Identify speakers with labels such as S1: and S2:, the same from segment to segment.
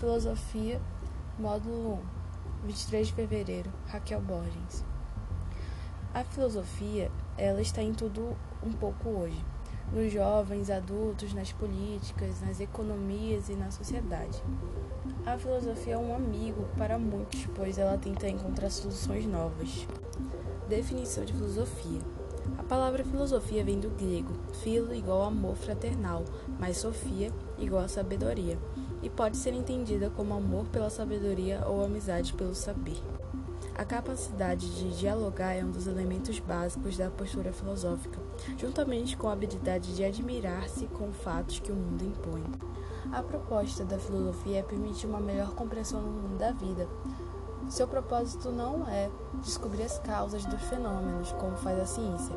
S1: Filosofia, módulo 1, 23 de fevereiro, Raquel Borges. A filosofia, ela está em tudo um pouco hoje, nos jovens, adultos, nas políticas, nas economias e na sociedade. A filosofia é um amigo para muitos, pois ela tenta encontrar soluções novas. Definição de filosofia. A palavra filosofia vem do grego, filo igual amor fraternal, mais sofia igual a sabedoria, e pode ser entendida como amor pela sabedoria ou amizade pelo saber. A capacidade de dialogar é um dos elementos básicos da postura filosófica, juntamente com a habilidade de admirar-se com fatos que o mundo impõe. A proposta da filosofia é permitir uma melhor compreensão do mundo da vida, seu propósito não é descobrir as causas dos fenômenos, como faz a ciência,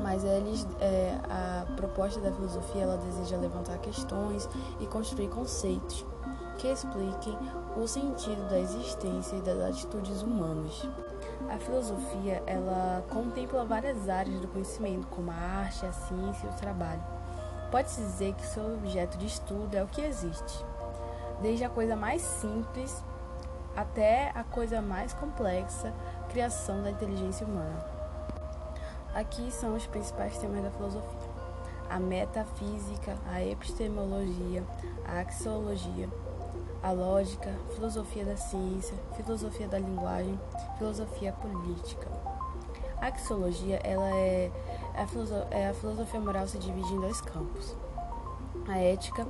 S1: mas eles, é, a proposta da filosofia ela deseja levantar questões e construir conceitos que expliquem o sentido da existência e das atitudes humanas. A filosofia ela contempla várias áreas do conhecimento, como a arte, a ciência e o trabalho. Pode-se dizer que seu objeto de estudo é o que existe, desde a coisa mais simples até a coisa mais complexa, criação da inteligência humana. Aqui são os principais temas da filosofia: a metafísica, a epistemologia, a axiologia, a lógica, filosofia da ciência, filosofia da linguagem, filosofia política. A axiologia ela é, a, é filosofia moral se divide em dois campos: a ética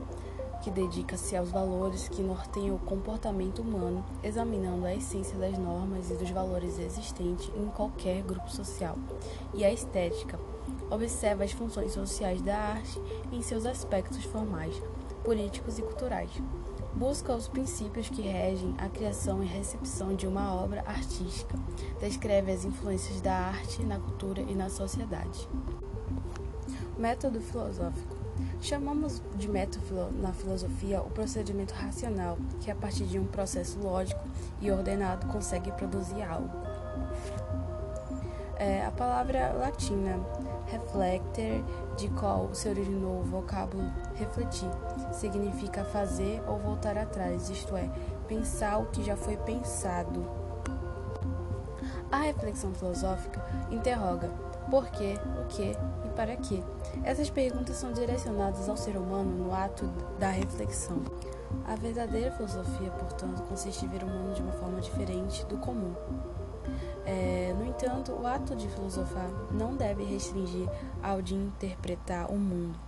S1: que dedica-se aos valores que norteiam o comportamento humano, examinando a essência das normas e dos valores existentes em qualquer grupo social. E a estética observa as funções sociais da arte em seus aspectos formais, políticos e culturais. Busca os princípios que regem a criação e recepção de uma obra artística. Descreve as influências da arte na cultura e na sociedade. Método filosófico Chamamos de método na filosofia o procedimento racional, que a partir de um processo lógico e ordenado consegue produzir algo. É, a palavra latina reflecter, de qual se originou o vocábulo refletir, significa fazer ou voltar atrás, isto é, pensar o que já foi pensado. A reflexão filosófica interroga por quê, o que e para quê. Essas perguntas são direcionadas ao ser humano no ato da reflexão. A verdadeira filosofia, portanto, consiste em ver o mundo de uma forma diferente do comum. É, no entanto, o ato de filosofar não deve restringir ao de interpretar o mundo,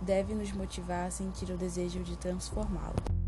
S1: deve nos motivar a sentir o desejo de transformá-lo.